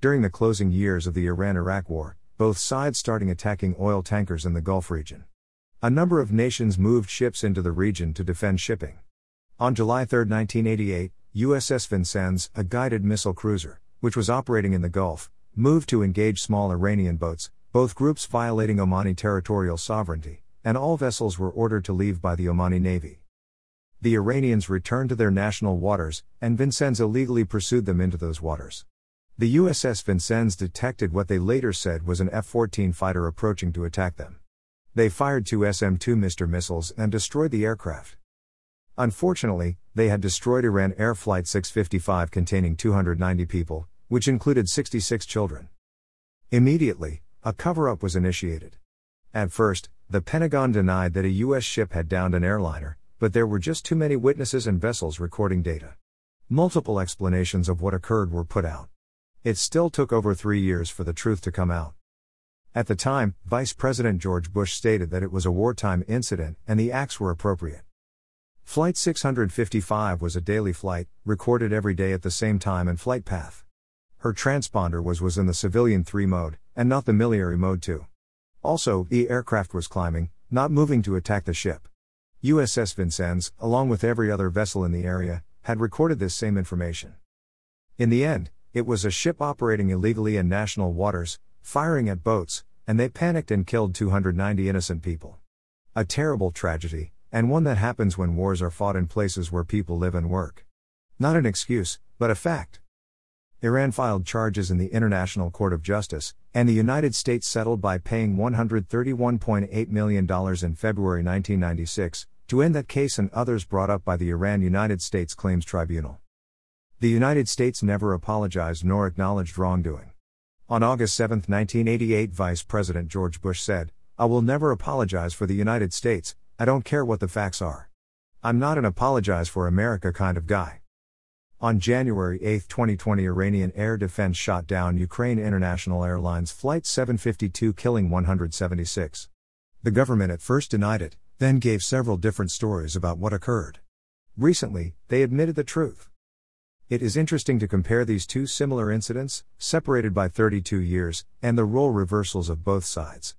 During the closing years of the Iran Iraq War, both sides starting attacking oil tankers in the Gulf region. A number of nations moved ships into the region to defend shipping. On July 3, 1988, USS Vincennes, a guided missile cruiser, which was operating in the Gulf, moved to engage small Iranian boats, both groups violating Omani territorial sovereignty, and all vessels were ordered to leave by the Omani Navy. The Iranians returned to their national waters, and Vincennes illegally pursued them into those waters. The USS Vincennes detected what they later said was an F 14 fighter approaching to attack them. They fired two SM 2 Mr. missiles and destroyed the aircraft. Unfortunately, they had destroyed Iran Air Flight 655 containing 290 people, which included 66 children. Immediately, a cover up was initiated. At first, the Pentagon denied that a U.S. ship had downed an airliner, but there were just too many witnesses and vessels recording data. Multiple explanations of what occurred were put out. It still took over three years for the truth to come out. At the time, Vice President George Bush stated that it was a wartime incident and the acts were appropriate. Flight 655 was a daily flight, recorded every day at the same time and flight path. Her transponder was was in the civilian 3 mode, and not the military mode 2. Also, the aircraft was climbing, not moving to attack the ship. USS Vincennes, along with every other vessel in the area, had recorded this same information. In the end, it was a ship operating illegally in national waters, firing at boats, and they panicked and killed 290 innocent people. A terrible tragedy, and one that happens when wars are fought in places where people live and work. Not an excuse, but a fact. Iran filed charges in the International Court of Justice, and the United States settled by paying $131.8 million in February 1996 to end that case and others brought up by the Iran United States Claims Tribunal. The United States never apologized nor acknowledged wrongdoing. On August 7, 1988, Vice President George Bush said, I will never apologize for the United States, I don't care what the facts are. I'm not an apologize for America kind of guy. On January 8, 2020, Iranian air defense shot down Ukraine International Airlines Flight 752, killing 176. The government at first denied it, then gave several different stories about what occurred. Recently, they admitted the truth. It is interesting to compare these two similar incidents, separated by 32 years, and the role reversals of both sides.